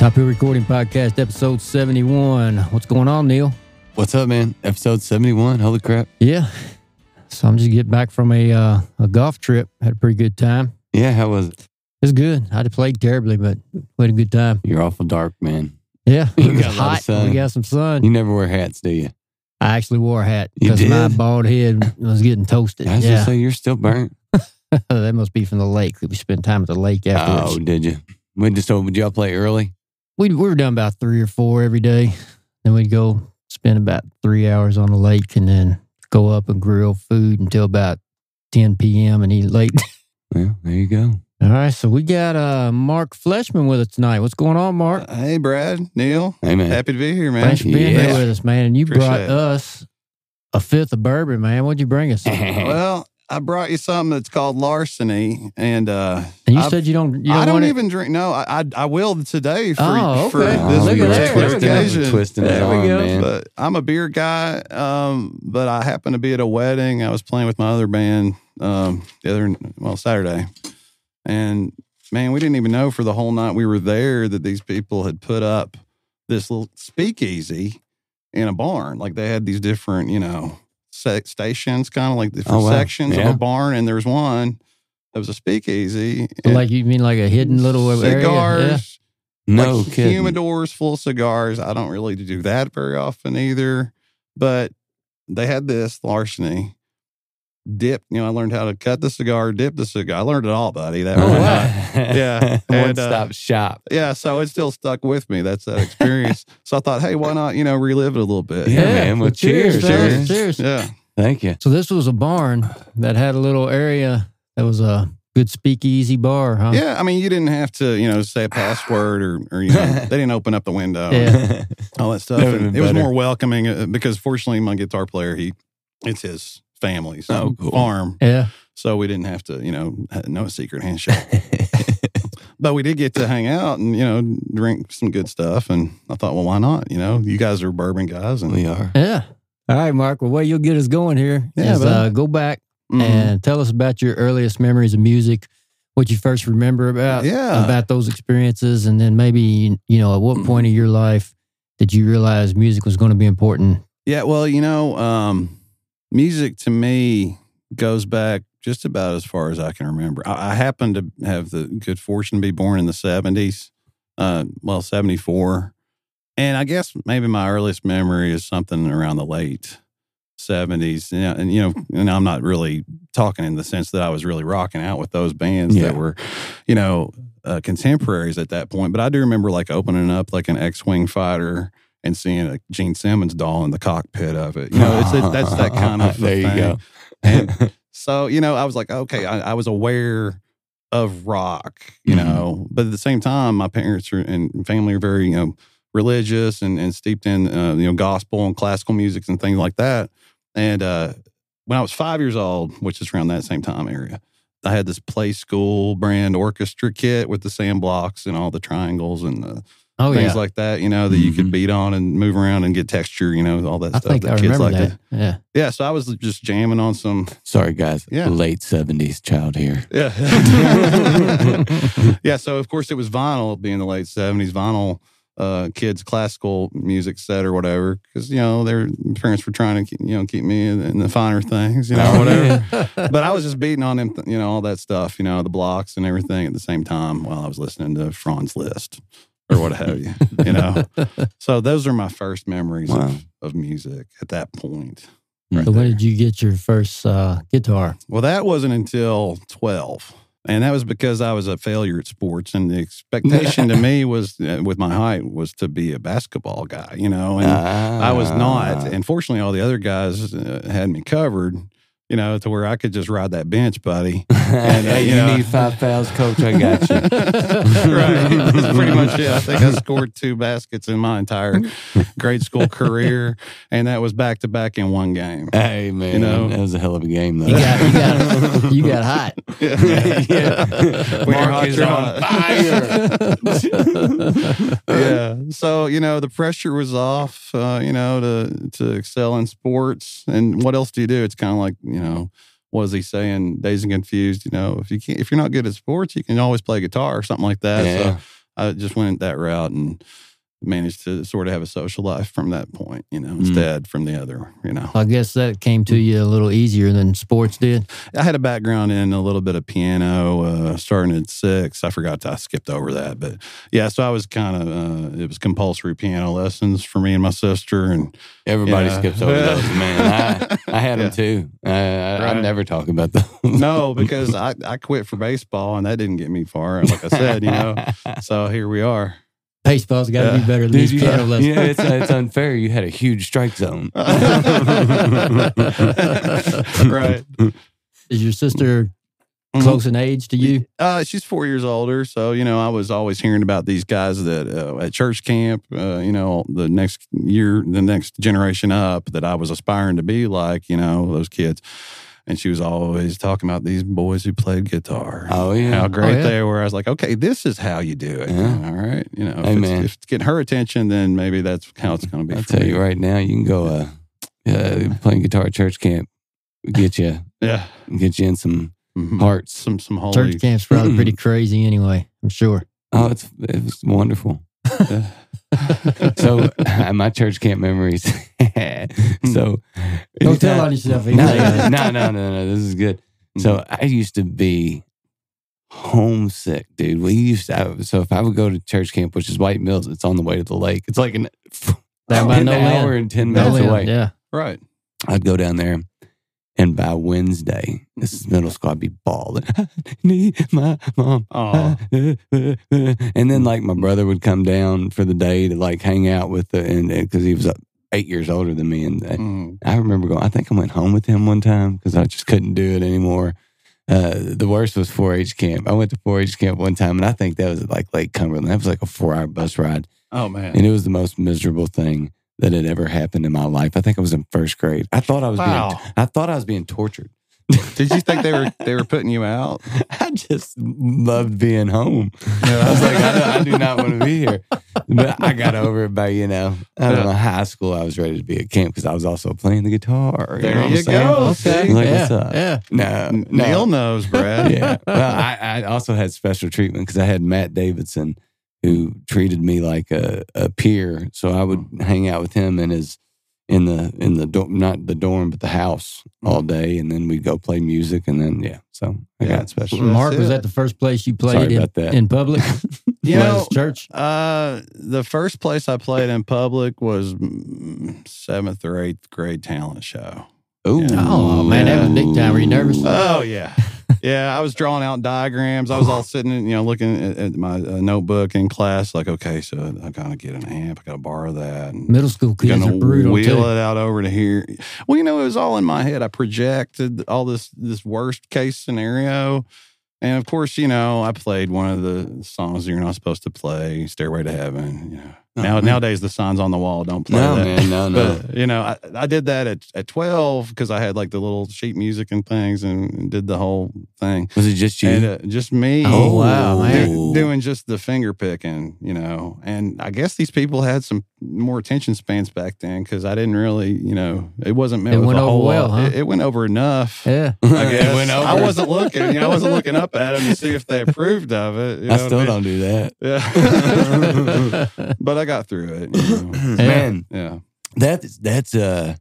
Top Hill Recording Podcast, episode 71. What's going on, Neil? What's up, man? Episode 71. Holy crap. Yeah. So I'm just getting back from a uh, a golf trip. Had a pretty good time. Yeah, how was it? It was good. I had played terribly, but we had a good time. You're awful dark, man. Yeah. It was got a lot of hot. sun. We got some sun. You never wear hats, do you? I actually wore a hat because my bald head was getting toasted. I was yeah. just say you're still burnt. that must be from the lake. We spent time at the lake afterwards. Oh, did you? We just oh, would y'all play early? We, we were done about three or four every day. Then we'd go spend about three hours on the lake and then go up and grill food until about 10 p.m. and eat late. Well, there you go. All right. So we got uh, Mark Fleshman with us tonight. What's going on, Mark? Hey, Brad, Neil. Hey, man. Happy to be here, man. Thanks for being Yeah. here with us, man. And you Appreciate brought it. us a fifth of bourbon, man. What'd you bring us? Well, I brought you something that's called larceny, and uh, And you I've- said you don't. You don't, I don't even drink. No, I I, I will today for, Oh, for okay. this Look at that. particular There we go. occasion. Twisting There we arm, go. man. But I'm a beer guy. Um, but I happened to be at a wedding. I was playing with my other band um, the other well Saturday, and man, we didn't even know for the whole night we were there that these people had put up this little speakeasy in a barn. Like they had these different, you know, se- stations, kind of like different Oh, wow. sections Yeah. of a barn, and there's one that was a speakeasy. Like you mean like a hidden little area? cigars no like kidding. humidors full of cigars. I don't really do that very often either. But they had this larceny dip. You know, I learned how to cut the cigar, dip the cigar. I learned it all, buddy. That Oh, was wow. Yeah. One And, uh, stop shop. yeah. So it still stuck with me. That's that experience. so I thought, hey, why not? You know, relive it a little bit. Yeah, man. Well, cheers, fellas. cheers. cheers. Yeah. Thank you. So this was a barn that had a little area that was a good speakeasy bar, huh? Yeah. I mean, you didn't have to, you know, say a password or, or you know, they didn't open up the window. Yeah. all that stuff. That would've it was more welcoming uh, because fortunately, my guitar player, he, it's his family's Oh, cool. farm, Yeah. so we didn't have to, you know, ha- no secret handshake. but we did get to hang out and you know drink some good stuff. And I thought, well, why not? You know, you guys are bourbon guys, and we are. Yeah. All right, Mark. Well, way you'll get us going here is Yeah, bud. uh, go back Mhm. and tell us about your earliest memories of music, what you first remember about Yeah. about those experiences, and then maybe you know at what point of your life did you realize music was going to be important? Yeah, well, you know, um, music to me goes back just about as far as I can remember. I, I happen to have the good fortune to be born in the 70s, uh, well, 74. And I guess maybe my earliest memory is something around the late 70s. And, and you know, and I'm not really talking in the sense that I was really rocking out with those bands Yeah. that were, you know, uh, contemporaries at that point. But I do remember like opening up like an X Wing fighter and seeing a Gene Simmons doll in the cockpit of it. You know, it's, it, that's that kind of there you thing. go. And so, you know, I was like, okay, I, I was aware of rock, you Mhm. know, but at the same time, my parents are, and family are very, you know, religious and, and steeped in, uh, you know, gospel and classical music and things like that. And uh, when I was five years old, which is around that same time area, I had this Playskool brand orchestra kit with the sand blocks and all the triangles and the Oh things yeah, like that, you know, that you Mhm. could beat on and move around and get texture, you know, all that I stuff think that I kids remember like that. to. Yeah. Yeah, so I was just jamming on some. Sorry, guys. Yeah. Late 70s child here. Yeah. yeah, so of course it was vinyl being the late 70s. Vinyl uh, kids classical music set or whatever because you know their parents were trying to you know keep me in, in the finer things you know whatever but I was just beating on him you know all that stuff you know the blocks and everything at the same time while I was listening to Franz Liszt or what have you you know so those are my first memories Wow. of, of music at that point Mm. So when did you get your first uh, guitar? well that wasn't until 12 and that was because I was a failure at sports, and the expectation to me was, uh, with my height, was to be a basketball guy, you know. And I was not. Ah. And fortunately, all the other guys uh, had me covered, you know, to where I could just ride that bench, buddy. And, uh, you you know- need five fouls, coach. I got you. right. That's pretty much it. I think I scored two baskets in my entire grade school career, and that was back to back in one game. Hey man, You know? that was a hell of a game though. You got, you got, you got hot. yeah. When you're Mark hot, is you're on hot. yeah. So you know the pressure was off. Uh, you know to to excel in sports, and what else do you do? It's kind of like you Mm-hmm. know. What is he saying? Dazed and confused. You know, if you can't, if you're not good at sports, you can always play guitar or something like that. Yeah. So I just went that route and managed to sort of have a social life from that point. You know, Mm. instead from the other. You know, I guess that came to you a little easier than sports did. I had a background in a little bit of piano, uh, starting at six. I forgot to, I skipped over that, but yeah. So I was kind of uh, it was compulsory piano lessons for me and my sister, and Everybody Yeah. skips over those, man. I, I had Yeah. them too. I, I, I never talk about those. no, because I I quit for baseball and that didn't get me far. Like I said, you know. So here we are. Baseball's got to Yeah. be better than Dude, these you, piano yeah, it's, it's unfair. You had a huge strike zone. right. Is your sister Mhm. close in age to you? Uh, she's four years older, so you know I was always hearing about these guys that uh, at church camp. Uh, you know, the next year, the next generation up that I was aspiring to be like. You know, those kids, and she was always talking about these boys who played guitar. Oh yeah. How great Oh, yeah. they were! I was like, okay, this is how you do it. Yeah. All right, you know, if, Hey, it's, man. if it's getting her attention, then maybe that's how it's going to be. I'll for tell me. you right now, you can go uh, uh, playing guitar at church camp. Get you, Yeah, get you in some Mhm. hearts. some some holy. Church camp's probably pretty crazy anyway, I'm sure. Oh, it's it was wonderful. Yeah. So my church camp memories. so Don't tell on yourself. no, no, no, no, no. This is good. So mm-hmm. I used to be homesick, dude. We used to. I- So if I would go to church camp, which is White Mills, it's on the way to the lake. It's like an, Down an No hour Land. and ten No minutes land, away. Yeah. right. I'd go down there, and by Wednesday, this is middle school, I'd be bawling. I need my mom. Oh, and then like my brother would come down for the day to like hang out with the and because he was uh, eight years older than me, and uh, Mm. I remember going. I think I went home with him one time because I just couldn't do it anymore. Uh, the worst was 4-H camp. I went to 4-H camp one time, and I think that was at like Lake Cumberland. That was like a four-hour bus ride, oh man. and it was the most miserable thing that had ever happened in my life. I think I was in first grade. I thought I was Wow. being. I thought I was being tortured. Did you think they were they were putting you out? I just loved being home. I was like, I, do- I do not want to be here. But I got over it by, you know, I don't know, high school. I was ready to be at camp because I was also playing the guitar. There know what I'm you saying? go. Okay. Like, yeah. what's up? Yeah. No, no. Neil knows, Brad. Yeah. Well, I, I also had special treatment because I had Matt Davidson who treated me like a, a peer. So I would hang out with him in his in the in the dorm, not the dorm, but the house all day, and then we'd go play music, and then yeah. So I Yeah. got special. That's Mark, was it. that the first place you played in, about that. in public? You know, church? Uh, the first place I played in public was mm, seventh or eighth grade talent show. Ooh. Oh, man, that was big time. Were you nervous? Oh yeah, yeah. I was drawing out diagrams. I was all sitting, you know, looking at, at my uh, notebook in class. Like, okay, so I gotta get an amp. I gotta borrow that. And Middle school kids are brutal wheel too. it out over to here. Well, you know, it was all in my head. I projected all this this worst case scenario. And of course, you know, I played one of the songs you're not supposed to play, "Stairway to Heaven." You know, Oh, now man. nowadays the signs on the wall don't play No, that. man, no, no. But you know, I, I did that at, at twelve because I had like the little sheet music and things, and did the whole thing. Was it just you? And uh, just me, Oh, wow, do- doing just the finger picking, you know. And I guess these people had some more attention spans back then because I didn't really, you know, it wasn't met It with went a over whole well, huh? It, it went over enough. Yeah. I guess. It went over. I wasn't looking. You know, I wasn't looking up at them to see if they approved of it. you know I what still mean? don't do that. Yeah, but I got through it. you know. Man, Yeah. that's that's uh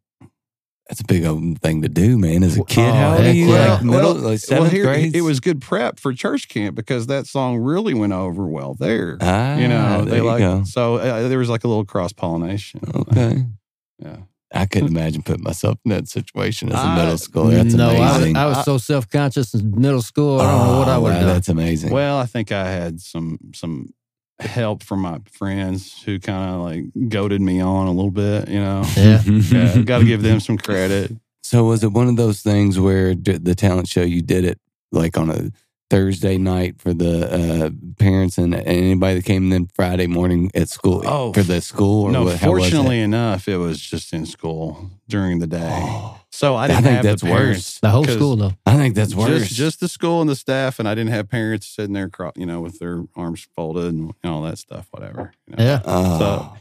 that's a big old thing to do, man. As a kid, Oh, how old are you? yeah. Like middle, well, like seventh here, grade? It was good prep for church camp because that song really went over well there. ah, you know, there they like go. so uh, there was like a little cross pollination. Okay. Yeah. I couldn't imagine putting myself in that situation as a I- middle schooler. That's no, I was, amazing. I was so self conscious in middle school. I don't know what I Oh, would wow. That's amazing. Well, I think I had some some help from my friends who kind of like goaded me on a little bit. You know, Yeah. yeah, got to give them some credit. So was it one of those things where the talent show you did it like on a Thursday night for the uh, parents and, and anybody that came in then Friday morning at school Oh, for the school? Or no, what, how was it? fortunately enough, it was just in school during the day. Oh, So I I didn't I think have that's the parents. worse. The whole school, though. I think that's worse. Just, just the school and the staff, and I didn't have parents sitting there, cro- you know, with their arms folded and all that stuff. Whatever. You know? Yeah. oh.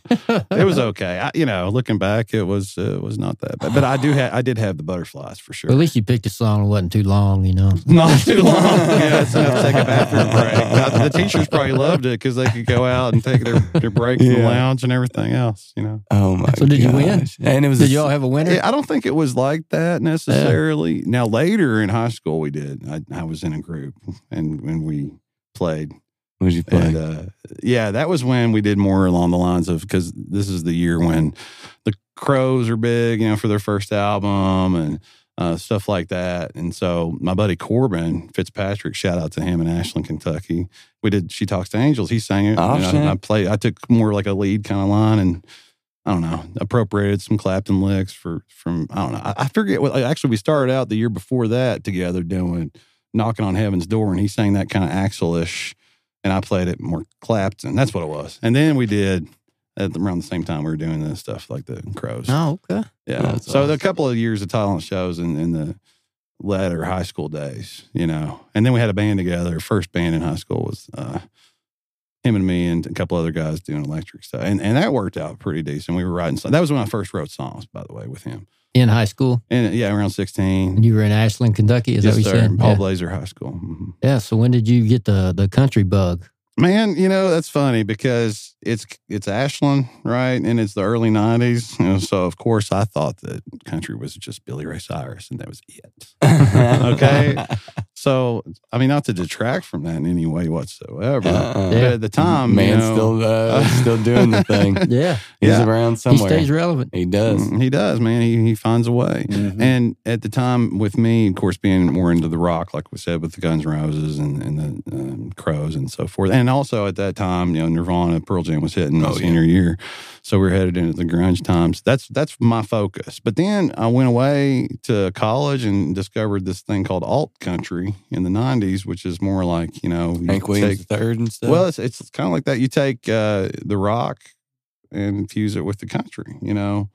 it was okay. I, you know, looking back, it was uh, it was not that bad. But I do have I did have the butterflies for sure. Well, at least you picked a song that wasn't too long, you know. Not too long. yeah, it's enough to take a bathroom break. Now, the teachers probably loved it because they could go out and take their, their break in the lounge and everything else. You know, oh my God. So did you win? And it was Did a- you all have a winner? Yeah, I don't think it was like that necessarily. Now later in high school, we did. I, I was in a group and when we played. Did you play? And uh, yeah, that was when we did more along the lines of because this is the year when the Crowes are big, you know, for their first album and uh, stuff like that. And so my buddy Corbin Fitzpatrick, shout out to him in Ashland, Kentucky. We did "She Talks to Angels." He sang it. Oh. I, I played. I took more like a lead kind of line and. I don't know. Appropriated some Clapton licks for from I don't know. I, I forget what. Actually, we started out the year before that together doing "Knocking on Heaven's Door," and he sang that kind of Axl-ish and I played it more Clapton. That's what it was. And then we did at around the same time we were doing this stuff like the Crowes. Oh, okay. yeah. So the awesome. couple of years of talent shows in, in the latter high school days, you know, and then we had a band together. First band in high school was uh, him and me and a couple other guys doing electric stuff, and and that worked out pretty decent. We were writing. Songs. That was when I first wrote songs, by the way, with him. In high school, And yeah, around sixteen. and you were in Ashland, Kentucky. Is yes, that what you sir. said? Paul yeah. Blazer High School. Mhm. yeah. So when did you get the the country bug? Man, you know that's funny because it's it's Ashland, right, and it's the early '90s. You know, so of course I thought that country was just Billy Ray Cyrus, and that was it. Okay. So I mean, not to detract from that in any way whatsoever. Uh-uh. But Yeah. at the time, man, you know, still uh, still doing the thing. Yeah, He's Yeah. around somewhere. he stays relevant. He does. mm, he does, man. He he finds a way. Mm-hmm. And at the time, with me, of course, being more into the rock, like we said, with the Guns N' Roses and, and the um, Crowes and so forth, and also at that time, you know, Nirvana, Pearl Jam was hitting my Oh, yeah. senior year, so we are headed into the grunge times. That's that's my focus. But then I went away to college and discovered this thing called alt country in the '90s, which is more like you know, you Hank Williams take- third and stuff. well, it's it's kind of like that. You take uh, the rock and fuse it with the country, you know.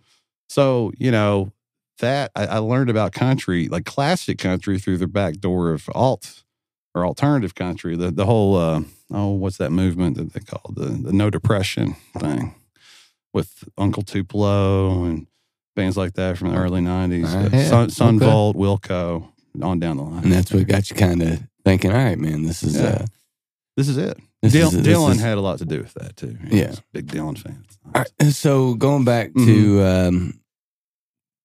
So you know that I, I learned about country, like classic country, through the back door of alt or alternative country. The the whole uh, oh, what's that movement that they call the the No Depression thing with Uncle Tupelo and bands like that from the early nineties. Nice. Yeah, Son, Son okay. Volt, Wilco, on down the line. and that's what got you kind of thinking. All right, man, this is Yeah. uh, this is it. this Dil- is Dylan is- had a lot to do with that too. He Yeah. big Dylan fan. All right, so going back to Mm-hmm. um,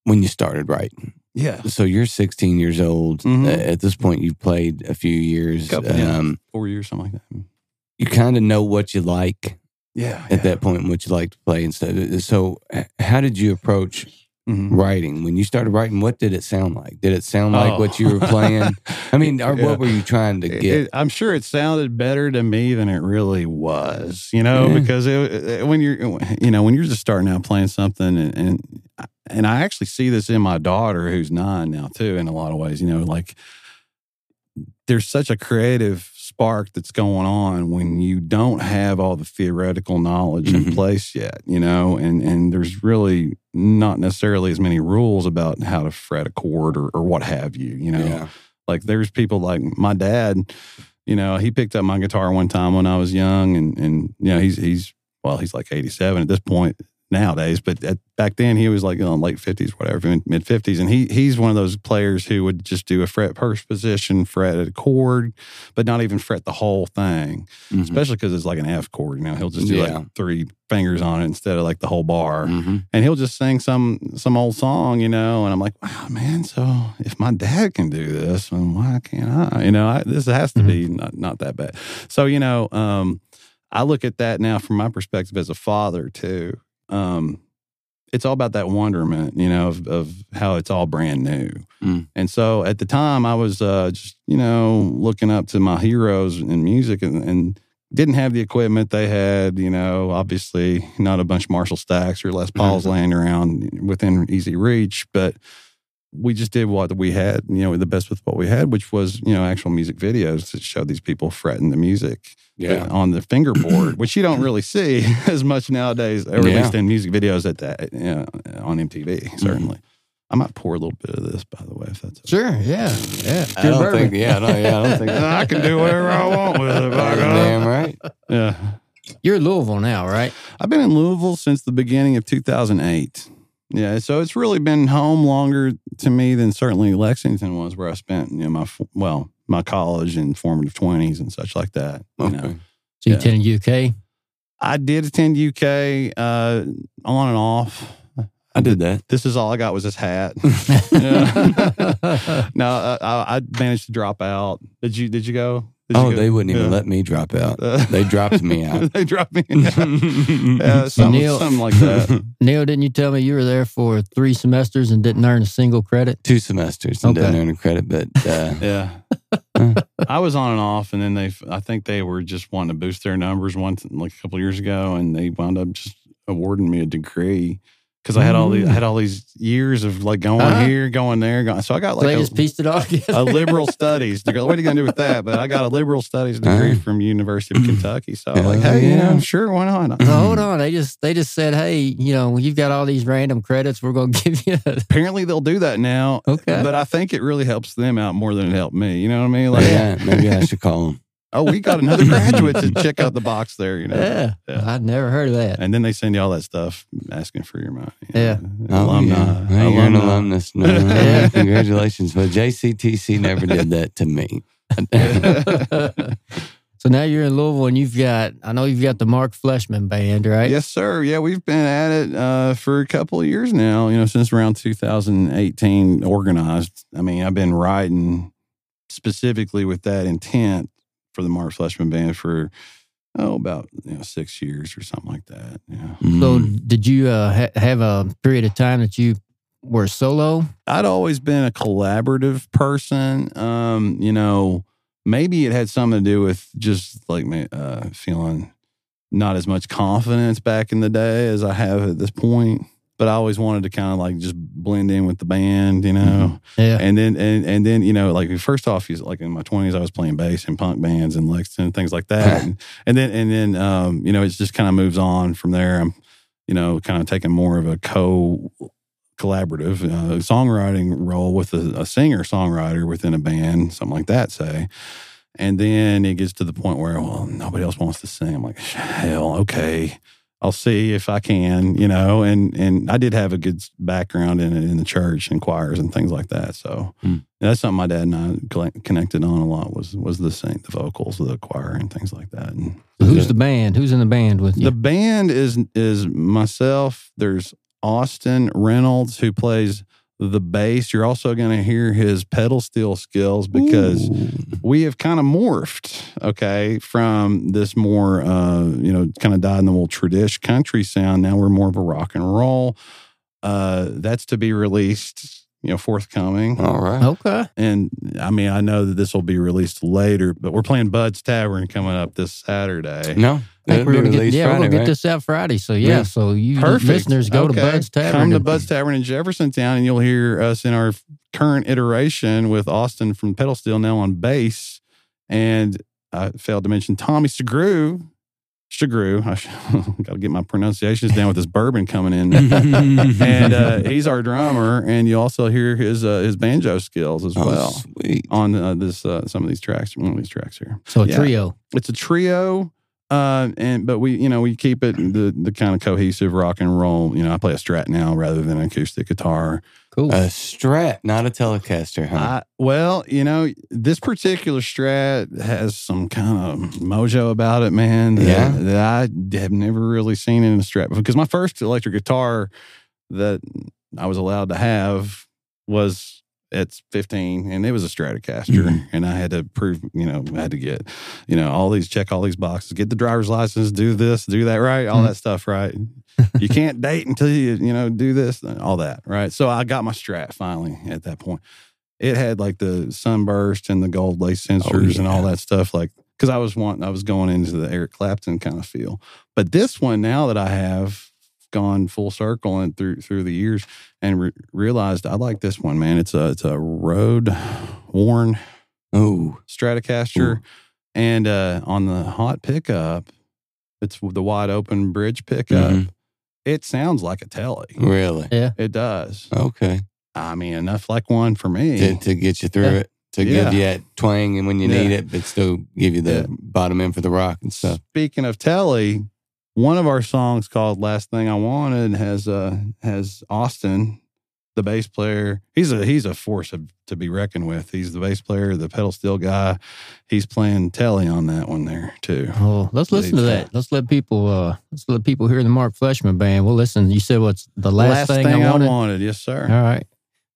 when you started writing. Yeah, So you're 16 years old. Mhm. Uh, at this point, you've played a few years. Couple, yeah. um, four years, something like that. You kind of know what you like Yeah, at that point and what you like to play and stuff. So, how did you approach Mhm. writing when you started writing? What did it sound like? Did it sound like Oh. what you were playing? I mean, or Yeah. what were you trying to get? it- I'm sure it sounded better to me than it really was, you know, Yeah. because it, it- when you're, you know, when you're just starting out playing something, and, and and I actually see this in my daughter who's nine now too, in a lot of ways, you know, like there's such a creative spark that's going on when you don't have all the theoretical knowledge in Mhm. place yet, you know, and and there's really not necessarily as many rules about how to fret a chord or, or what have you, you know. yeah. Like there's people like my dad, you know, he picked up my guitar one time when I was young and and you know, he's he's well, he's like 87 at this point. Nowadays, but at, back then he was like in the late fifties, whatever, mid fifties, and he he's one of those players who would just do a fret first position, fret a chord, but not even fret the whole thing, Mhm. especially because it's like an F chord. You know, he'll just do Yeah. like three fingers on it instead of like the whole bar Mhm. and he'll just sing some some old song, you know, and I'm like, wow, man. So if my dad can do this, then why can't I? You know, I, this has to be not not that bad. So you know, um, I look at that now from my perspective as a father too. Um, it's all about that wonderment, you know, of, of how it's all brand new. Mm. And so at the time, I was uh, just you know looking up to my heroes in music and. and didn't have the equipment they had, you know, obviously not a bunch of Marshall stacks or Les Pauls laying around within easy reach, but we just did what we had, you know, the best with what we had, which was, you know, actual music videos that show these people fretting the music Yeah. on the fingerboard, which you don't really see as much nowadays, or at Yeah. least in music videos at that, you know, on MTV, mm-hmm. certainly. I might pour a little bit of this, by the way, if that's Sure. Yeah. Yeah. I Good don't bourbon. think. Yeah, no, yeah, I don't think. I can do whatever I want with it. by That's God. damn right. Yeah. You're in Louisville now, right? I've been in Louisville since the beginning of 2008. Yeah, so it's really been home longer to me than certainly Lexington was, where I spent you know my well my college and formative twenties and such like that. You know. Okay. So you Yeah. attended UK. I did attend UK uh, on and off. I did that. This is all I got was this hat. No, I, I I managed to drop out. Did you? Did you go? Did Oh, go? they wouldn't even Yeah. let me drop out. They dropped me out. they dropped me. yeah, something, Neil- something like that. Neil, didn't you tell me you were there for three semesters and didn't earn a single credit? Two semesters and Okay. didn't earn a credit, but uh, Yeah. I was on and off, and then they, I think they were just wanting to boost their numbers once, like a couple of years ago, and they wound up just awarding me a degree because I had all these, I had all these years of like going Uh-huh. here, going there, going. So I got So they like just a, pieced it all together. a liberal studies degree. What are you gonna do with that? But I got a liberal studies degree Uh-huh. from University of Kentucky. So I'm like, hey, you know, yeah. sure, why not? So hold on, they just they just said, hey, you know, you've got all these random credits. We're gonna give you. A, Apparently, they'll do that now. Okay. But I think it really helps them out more than it helped me. You know what I mean? Like, yeah, maybe I should call them. Oh, we got another graduate to check out the box there. You know? yeah, Yeah. I'd never heard of that. And then they send you all that stuff asking for your money. you Yeah. know, Oh, yeah. Hey, you're an alumnus. No, Yeah. Congratulations. But JCTC never did that to me. So now you're in Louisville and you've got, I know you've got the Mark Fleshman band, right? Yes, sir. Yeah, we've been at it uh, for a couple of years now. You know, since around 2018, organized. I mean, I've been writing specifically with that intent for the Mark Fleshman Band for oh about you know six years or something like that. Yeah. So Mm. did you uh, ha- have a period of time that you were solo? I'd always been a collaborative person. Um, you know, maybe it had something to do with just like me uh, feeling not as much confidence back in the day as I have at this point. But I always wanted to kind of like just blend in with the band, you know. Yeah. And then and and then you know, like first off, he's like in my twenties, I was playing bass in punk bands and Lexington and things like that. and, and then and then um, you know, it just kind of moves on from there. I'm, you know, kind of taking more of a co collaborative uh, songwriting role with a, a singer songwriter within a band, something like that, say. And then it gets to the point where, well, nobody else wants to sing. I'm like, hell, okay. I'll see if I can, you know, and and I did have a good background in it in the church and choirs and things like that. So Hmm. that's something my dad and I connected on a lot was was the sing, the vocals, the choir, and things like that. And So who's the band? Who's in the band with you? the band is is myself. There's Austin Reynolds who plays the bass. You're also going to hear his pedal steel skills because Ooh. we have kind of morphed, okay, from this more, uh, you know, kind of dyed in the wool tradish country sound. Now we're more of a rock and roll. Uh, that's to be released, you know, forthcoming. All right. okay. And I mean, I know that this will be released later, but we're playing Bud's Tavern coming up this Saturday. No. Think it'll we're gonna get, released yeah, we're gonna get right? this out Friday. So yeah, Yeah. so you listeners go to Okay. Bud's Tavern. Come to Bud's Tavern in Jeffersontown, and you'll hear us in our current iteration with Austin from Pedal Steel now on bass. And I failed to mention Tommy Sugrue. Sugrue. I got to get my pronunciations down with this bourbon coming in. and uh, he's our drummer, and you also hear his uh, his banjo skills as oh, well sweet. on uh, this uh, some of these tracks. One of these tracks here. So a Yeah. trio. It's a trio. Uh, and but we, you know, we keep it the the kind of cohesive rock and roll. You know, I play a Strat now rather than an acoustic guitar. Cool. A Strat, not a Telecaster, huh? I, well, you know, this particular Strat has some kind of mojo about it, man. That, Yeah? that I have never really seen in a Strat because my first electric guitar that I was allowed to have was at 15 and it was a Stratocaster Mhm. and I had to prove, you know, I had to get, you know, all these check all these boxes, get the driver's license, do this, do that, right? All Mhm. that stuff, right? you can't date until you, you know, do this, all that, right? So I got my Strat finally at that point. It had like the sunburst and the gold lace sensors and all that stuff, like because I was wanting, I was going into the Eric Clapton kind of feel. But this one now that I have gone full circle and through through the years and re- realized I like this one, man. It's a it's a road worn oh, Stratocaster, and uh, on the hot pickup, it's the wide open bridge pickup. Mhm. It sounds like a telly. really? yeah. It does. Okay. I mean, enough like one for me. To, to get you through Yeah. it, to Yeah. give you that twang and when you Yeah. need it, but still give you the Yeah. bottom end for the rock and stuff. Speaking of telly, one of our songs called "Last Thing I Wanted" has uh has Austin, the bass player. He's a he's a force of, to be reckoned with. He's the bass player, the pedal steel guy. He's playing telly on that one there too. Oh, let's listen to that. Let's let people. Uh, let's let people hear the Mark Fleshman band. We'll listen. You said what's the last, thing, I wanted. Yes, sir. All right.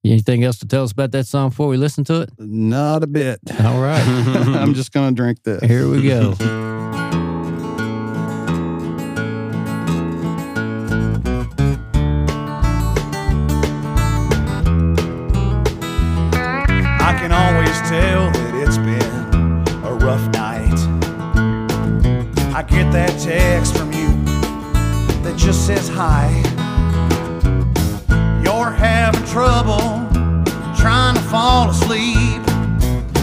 Anything else to tell us about that song before we listen to it? Not a bit. All right. I'm just gonna drink this. Here we go. that text from you that just says hi. You're having trouble trying to fall asleep.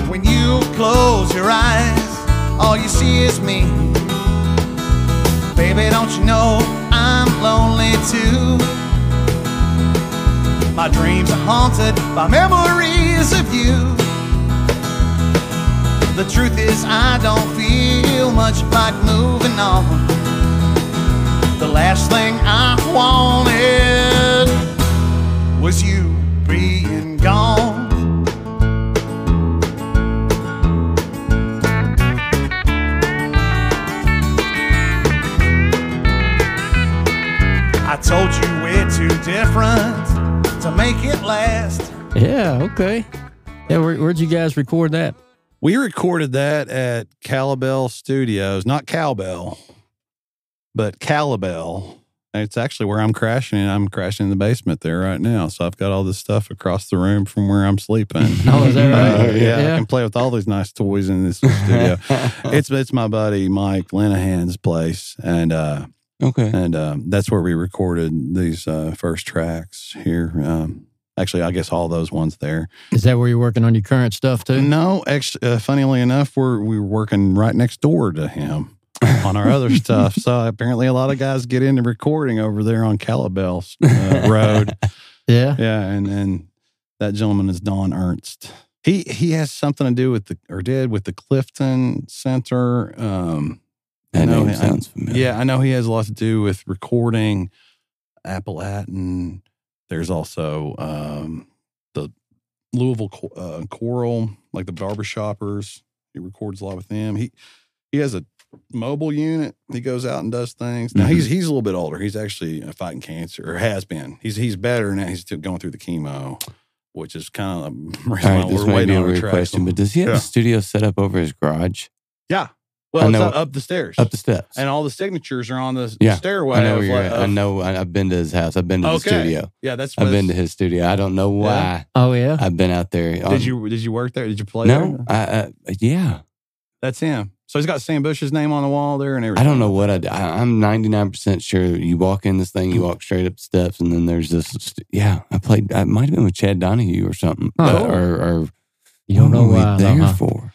When you close your eyes, all you see is me. Baby, don't you know I'm lonely too? My dreams are haunted by memories of you. The truth is, I don't feel much like moving on. The last thing I wanted was you being gone. I told you we're too different to make it last. Yeah. Okay. Yeah. Where, where'd you guys record that? We recorded that at Calabell Studios, not Cowbell, but Calabell. And It's actually where I'm crashing. and I'm crashing in the basement there right now. So I've got all this stuff across the room from where I'm sleeping. Oh, is that right? Uh, yeah, Yeah. I can play with all these nice toys in this studio. it's it's my buddy Mike Linehan's place, and uh, okay. and um, that's where we recorded these uh, first tracks here. Um, actually, I guess all those ones there. Is that where you're working on your current stuff too? No, ex- uh, funnily enough, we're we were working right next door to him on our other stuff. So apparently, a lot of guys get into recording over there on Calabell uh, Road. Yeah. Yeah, and and that gentleman is Don Ernst. He he has something to do with the or did with the Clifton Center. Um, that know, name I- sounds familiar. yeah, I know he has a lot to do with recording Appalachian. There's also um, the Louisville uh, choral, like the barbershoppers. He records a lot with them. He he has a mobile unit. He goes out and does things. Now he's he's a little bit older. He's actually uh, fighting cancer or has been. He's he's better now. He's going through the chemo, which is kind of the reason All right, this might be a on weird question, but does he have Yeah. a studio set up over his garage, yeah, well, I it's know- up, up the stairs, up the steps? and all the signatures are on the Yeah, stairway. I know of where you're like- I of- know. I- I've been to his house. I've been to the Okay. studio. Yeah, that's right. I've been to his studio. I don't know why Oh yeah. I've been out there. on- Did you did you work there? Did you play No, there? I, I, yeah. That's him. So he's got Sam Bush's name on the wall there and I don't know what I, I. I'm 99 percent sure. You walk in this thing, you hmm. walk straight up the steps, and then there's this. st- Yeah, I played. I might have been with Chad Donahue or something, Oh. but- or, or You don't know what were we why. there though, huh? for.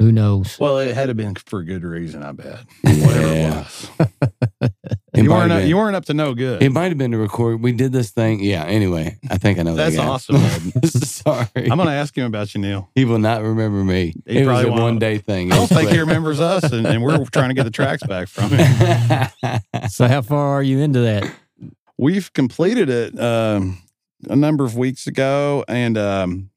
Who knows? Well, it had to been for a good reason, I bet. Whatever Yeah. it was. It you weren't up, you weren't up to no good. It might have been to record. We did this thing. Yeah. Anyway, I think I know That's that guy. awesome. Sorry. I'm going to ask him about you, Neil. he will not remember me. He it was a one day thing. I don't think he remembers us, and, and we're trying to get the tracks back from him. So how far are you into that? We've completed it um, a number of weeks ago, and um,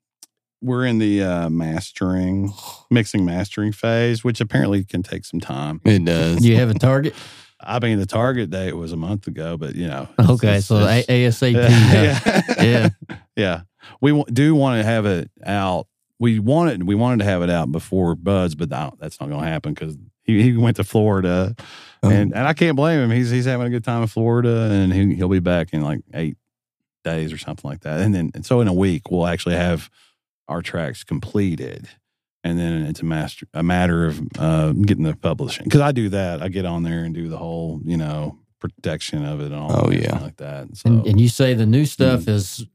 we're in the uh, mastering, mixing, mastering phase, which apparently can take some time. it does. Do you have a target? I mean, the target date was a month ago, but you know, it's- Okay, it's- so A- it's- ASAP. huh? yeah, Yeah. yeah. We w- do want to have it out. We wanted we wanted to have it out before Buds, but no, that's not going to happen because he, he went to Florida, Oh. and and I can't blame him. He's he's having a good time in Florida, and he he'll be back in like eight days or something like that. And then and so in a week we'll actually have our tracks completed. And then it's a master, a matter of uh, getting the publishing because I do that. I get on there and do the whole, you know, protection of it and all. Oh, yeah. like that. So And, and you say the new stuff Mm-hmm. is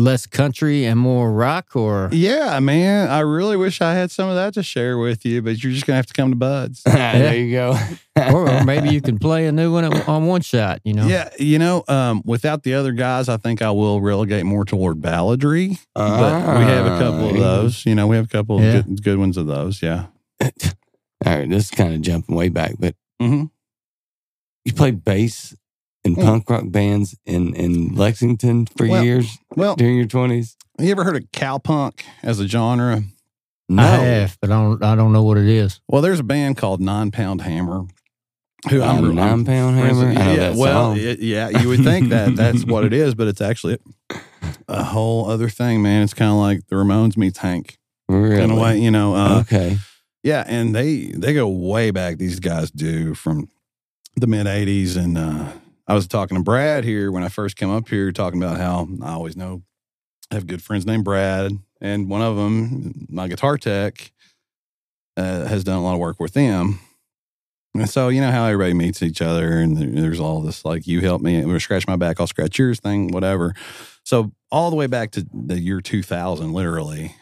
less country and more rock, or Yeah, man. I really wish I had some of that to share with you, but you're just gonna have to come to Buds. there you go. or, or maybe you can play a new one on one shot. You know, Yeah, you know, um, without the other guys, I think I will relegate more toward balladry. But we have a couple of Ah. those. You know, we have a couple of good, good ones of those. Yeah. All right, this is kind of jumping way back, but Mm-hmm. you play bass in Mm. punk rock bands in, in Lexington for Well, years Well, during your 20s? you ever heard of cowpunk as a genre? No. I have, but I don't. I don't know what it is. Well, there's a band called Nine Pound Hammer. Who Um, I'm- Nine Pound Hammer? with- I know Yeah, that well, song. it- yeah, you would think that that's what it is, but it's actually a whole other thing, man. It's kind of like the Ramones meets Hank Really? in a way, you know. Uh, okay. Yeah, and they they go way back. These guys do from the mid '80s, and uh, I was talking to Brad here when I first came up here, talking about how I always know I have good friends named Brad, and one of them, my guitar tech, uh, has done a lot of work with them. And so you know how everybody meets each other, and there's all this like you help me, or scratch my back, I'll scratch yours thing, whatever. So all the way back to the year 2000, literally,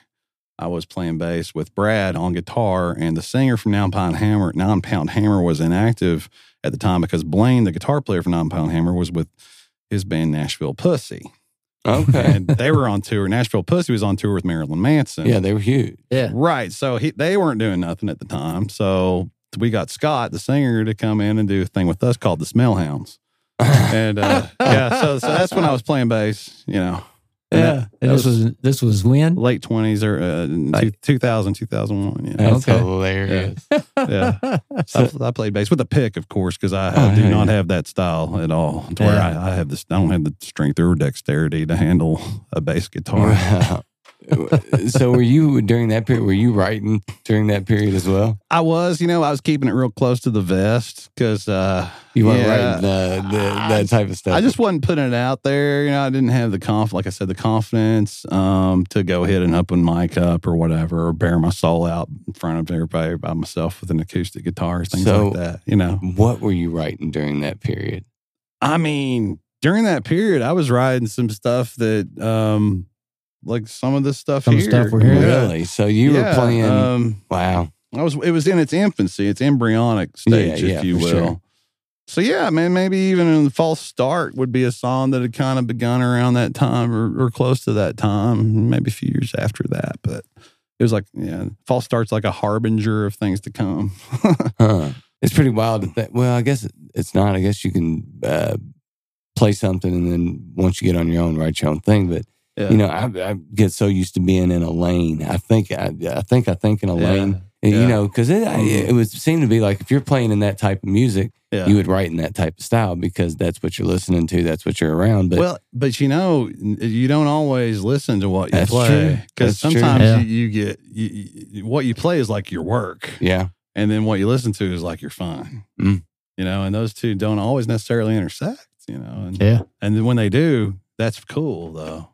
I was playing bass with Brad on guitar, and the singer from Nine Pound Hammer, Nine Pound Hammer, was inactive at the time because Blaine, the guitar player for Nine Pound Hammer, was with his band Nashville Pussy, Okay. and they were on tour. Nashville Pussy was on tour with Marilyn Manson. yeah, they were huge. Yeah, right. So he, they weren't doing nothing at the time. So we got Scott, the singer, to come in and do a thing with us called the Smell Hounds. And uh, yeah, so, so that's when I was playing bass. You know, And Yeah. that- that this was this was when. late 20s or uh, Like- 2000, 2001. Yeah. That's Okay. hilarious. Yeah. So- I, I played bass with a pick, of course, because I, Oh, I do yeah, not have that style at all. To where I, I have this, I don't have the strength or dexterity to handle a bass guitar. Wow. So were you during that period? Were you writing during that period as well? I was, you know, I was keeping it real close to the vest because uh, You weren't Yeah. writing the, the that type of stuff. I just wasn't putting it out there. You know, I didn't have the conf, like I said, the confidence um, to go hit an open mic up or whatever, or bare my soul out in front of everybody by myself with an acoustic guitar, things So- like that. You know, what were you writing during that period? I mean, during that period, I was writing some stuff that, um, like some of this stuff Some here. stuff we're hearing. Yeah. Really? So you Yeah, were playing? Um, wow. I was. It was in its infancy, its embryonic stage, Yeah, yeah, if you will. sure. So yeah, man, maybe even in the false start would be a song that had kind of begun around that time or, or close to that time, maybe a few years after that. But it was like, yeah, false start's like a harbinger of things to come. Huh. It's pretty wild. To think, well, I guess it's not. I guess you can uh, play something and then once you get on your own, write your own thing. But Yeah. you know, I, I get so used to being in a lane. I think I, I think I think in a Yeah. lane. And, Yeah. You know, because it I- Mhm. it would seem to be like if you're playing in that type of music, yeah. you would write in that type of style because that's what you're listening to. That's what you're around. But well, but you know, you don't always listen to what you play because sometimes Yeah. you, you get you, you, what you play is like your work, yeah, and then what you listen to is like your fun. Mm. You know, and those two don't always necessarily intersect. You know, and Yeah, and then when they do, that's cool though,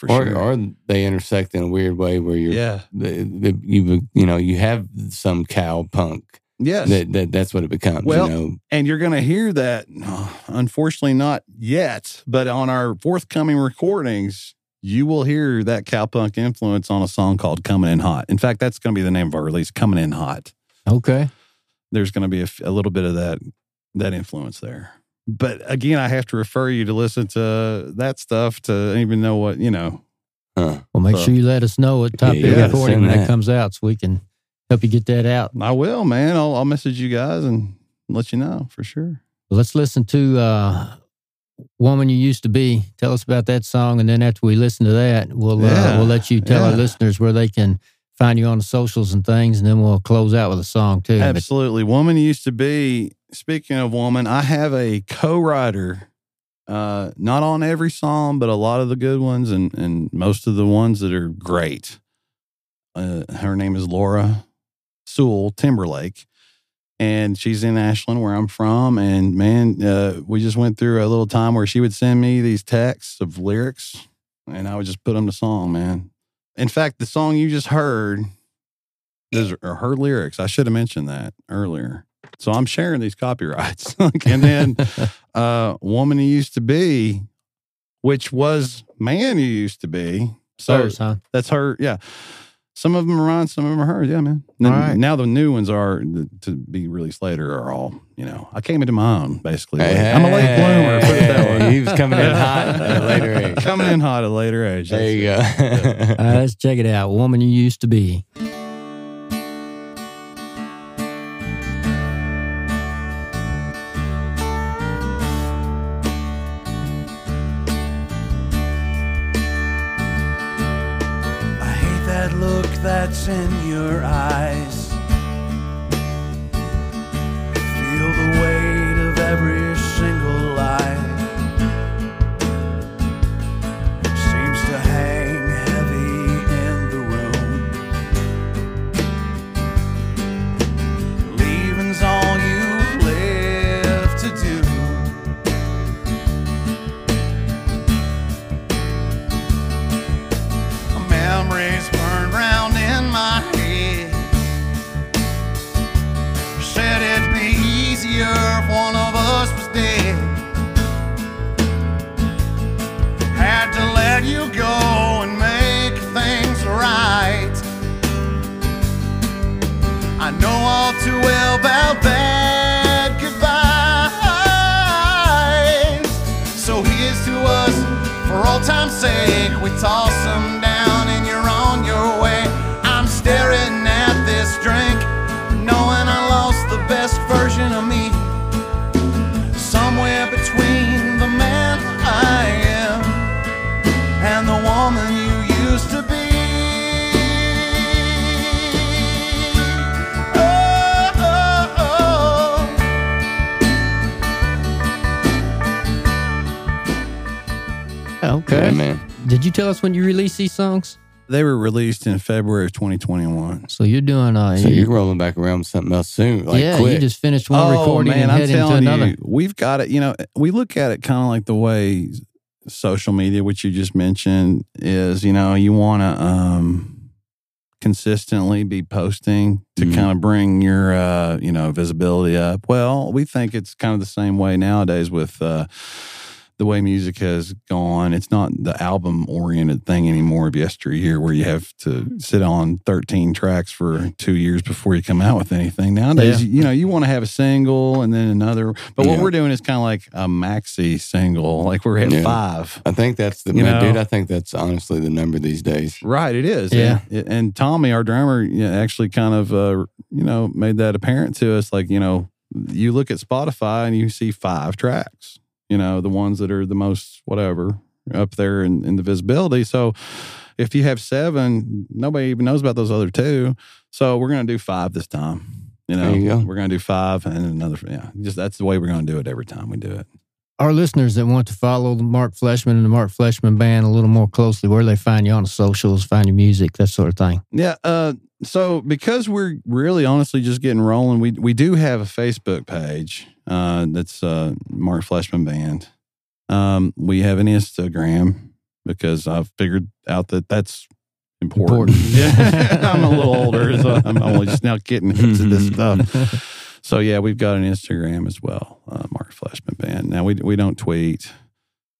for or sure. or they intersect in a weird way where you're yeah, the, the, you you know you have some cow punk yes, that, that that's what it becomes. Well, you know, and you're going to hear that. Unfortunately, not yet, but on our forthcoming recordings, you will hear that cowpunk influence on a song called "Coming In Hot." In fact, that's going to be the name of our release, "Coming In Hot." okay. There's going to be a little bit of that that influence there. But again, I have to refer you to listen to that stuff to even know what you know. Huh. Well, make So- sure you let us know at top Yeah, of you the gotta recording send when that that. comes out, so we can help you get that out. I will, man. I'll, I'll message you guys and let you know for sure. Let's listen to uh, "Woman You Used to Be." Tell us about that song, and then after we listen to that, we'll uh, we'll let you tell our listeners where they can find you on the socials and things, and then we'll close out with a song too. But Absolutely. Woman used to be, speaking of woman, I have a co writer, uh, not on every song, but a lot of the good ones and, and most of the ones that are great. Uh, her name is Laura Sewell Timberlake. And she's in Ashland, where I'm from. And man, uh, we just went through a little time where she would send me these texts of lyrics, and I would just put them to song, man. In fact, the song you just heard those are her lyrics. I should have mentioned that earlier. So I'm sharing these copyrights. and then uh Woman You Used to Be, which was Man You Used to Be. So Hers, huh? that's her. Yeah. Some of them are mine, some of them are hers. Yeah, man. Then All right. Now the new ones are to be released later are all, you know, I came into my own basically. I'm a late bloomer. Put it that way. He was coming in hot at a later age. Coming in hot at a later age. There you That's go. All right, let's check it out. "Woman You Used to Be." That look that's in your eyes. Feel the weight of every toss them down and you're on your way. I'm staring at this drink, knowing I lost the best version of me. Somewhere between the man I am and the woman you used to be. Oh, oh, oh. Okay. Yeah, man. Did you tell us when you released these songs? They were released in February of 2021. So you're doing uh, So you- you're rolling back around with something else soon. Like yeah, quick. you just finished one recording and head into another. Oh, you, we've got it. You know, we look at it kind of like the way social media, which you just mentioned, is. You know, you want to um, consistently be posting to Mhm. kind of bring your, uh, you know, visibility up. Well, we think it's kind of the same way nowadays with. Uh, the way music has gone, it's not the album oriented thing anymore of yesteryear where you have to sit on 13 tracks for two years before you come out with anything. Nowadays, you know, you want to have a single and then another. But what Yeah. we're doing is kind of like a maxi single, like we're at Yeah. five. I think that's the You man, know. dude. I think that's honestly the number these days. Right, it is. Yeah. And, and Tommy, our drummer, you know, actually kind of, uh, you know, made that apparent to us. Like, you know, you look at Spotify and you see five tracks, you know, the ones that are the most, whatever, up there in, in the visibility. So if you have seven, nobody even knows about those other two. So we're going to do five this time. You know, you we're going to do five and another. Yeah. Just that's the way we're going to do it every time we do it. Our listeners that want to follow the Mark Fleshman and the Mark Fleshman Band a little more closely, where they find you on the socials, find your music, that sort of thing. Yeah. Uh, so because we're really honestly just getting rolling, we we do have a Facebook page uh, that's uh, Mark Fleshman Band. Um, we have an Instagram because I've figured out that that's important. Important. yeah, I'm a little older, so I'm only just now getting into this stuff. So yeah, we've got an Instagram as well, uh, Mark Fleshman Band. Now we we don't tweet.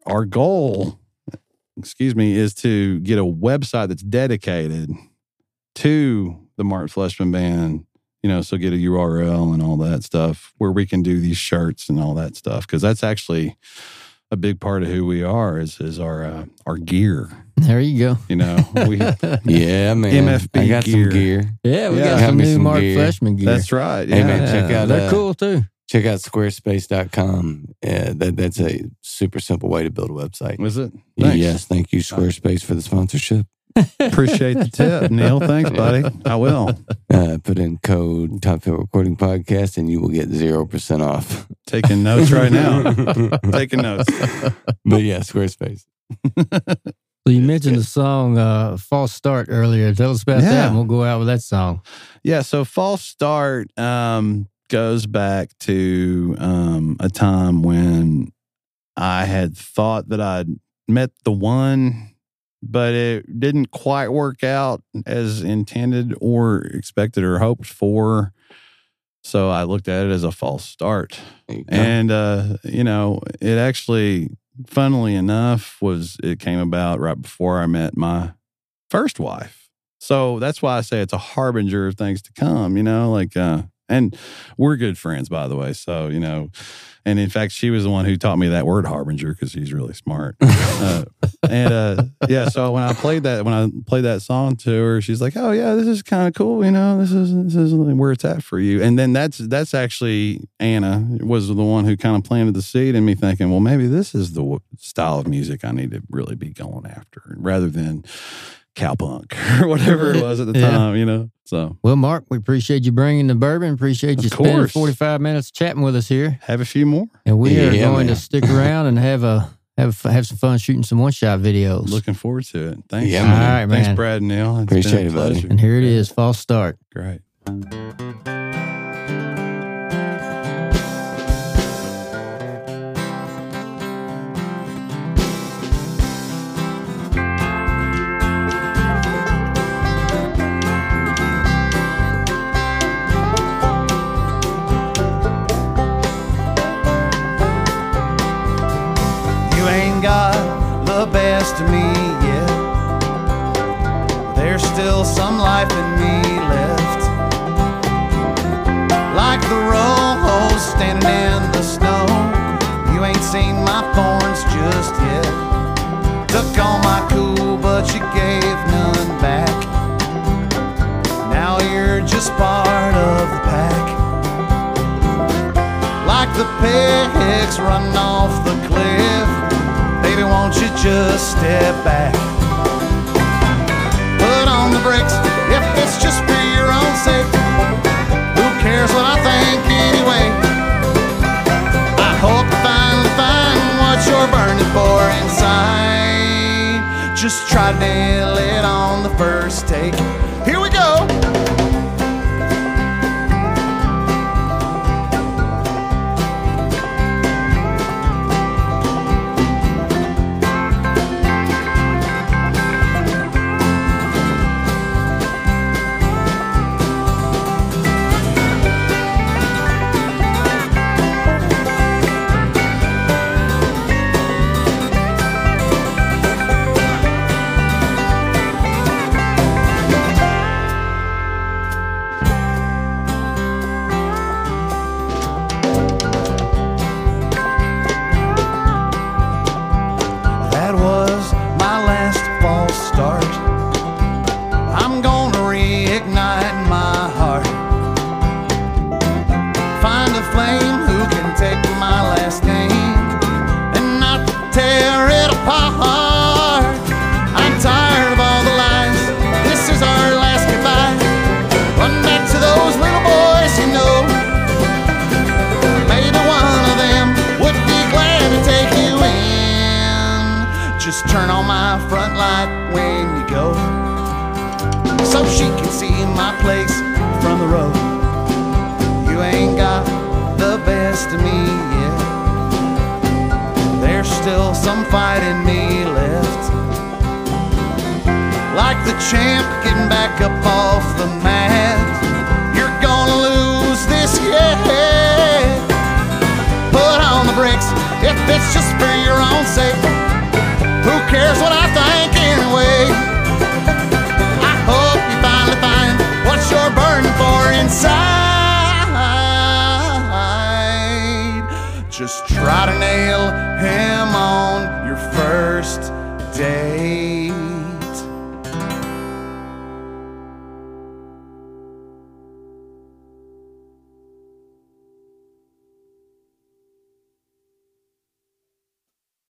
Our goal, excuse me, is to get a website that's dedicated to the Mark Fleshman Band you know, so get a URL and all that stuff where we can do these shirts and all that stuff because that's actually a big part of who we are is is our uh, our gear. There you go. You know, we Yeah, man. MFB I got gear. some gear. Yeah, we Yeah. got Got some new some Mark gear. Fleshman gear. that's right. Hey, Yeah. check out, They're uh, cool too. Check out squarespace.com. Uh, that, that's a super simple way to build a website. Was it? Thanks. Yes, thank you, Squarespace, for the sponsorship. Appreciate the tip, Neil. Thanks, buddy. I will. Uh, put in code Top Hill Recording Podcast and you will get 0% off. Taking notes right now. Taking notes. but yeah, Squarespace. So you mentioned the song uh, "False Start" earlier. Tell us about Yeah. that, and we'll go out with that song. Yeah, so false start um, goes back to um, a time when I had thought that I'd met the one, but it didn't quite work out as intended or expected or hoped for. So I looked at it as a false start. And uh, you know, it actually, funnily enough, was it came about right before I met my first wife. So that's why I say it's a harbinger of things to come. You know, like, uh, and we're good friends, by the way. So you know, and in fact, she was the one who taught me that word harbinger because she's really smart. uh, and uh, yeah, so when I played that, when I played that song to her, she's like, "Oh yeah, this is kind of cool. You know, this is this is where it's at for you." And then that's that's actually Anna was the one who kind of planted the seed in me, thinking, "Well, maybe this is the w- style of music I need to really be going after, rather than cowpunk or whatever it was at the Yeah. time." You know, so Well, Mark, we appreciate you bringing the bourbon. Appreciate Of you spending course. forty-five minutes chatting with us here, have a few more. and we are going man. to stick around and have a have have some fun shooting some one-shot videos. Looking forward to it. Thanks. Yeah, man. right, man. Thanks, Brad and Neil. It's Appreciate been a it, buddy. And here it is, false start. Great. Still some life in me left. Like the rose standing in the snow. You ain't seen my thorns just yet. Took all my cool, but you gave none back. Now you're just part of the pack like the pigs running off the cliff. Baby, won't you just step back? Brakes if it's just for your own sake. Who cares what I think anyway? I hope you finally find what you're burning for inside. Just try to nail it on the first take. Apart. some fight in me left. Like the champ getting back up off the mat, you're gonna lose this yeah. Put on the brakes if it's just for your own sake. Who cares what I think anyway? I hope you finally find what you're burning for inside. just try to nail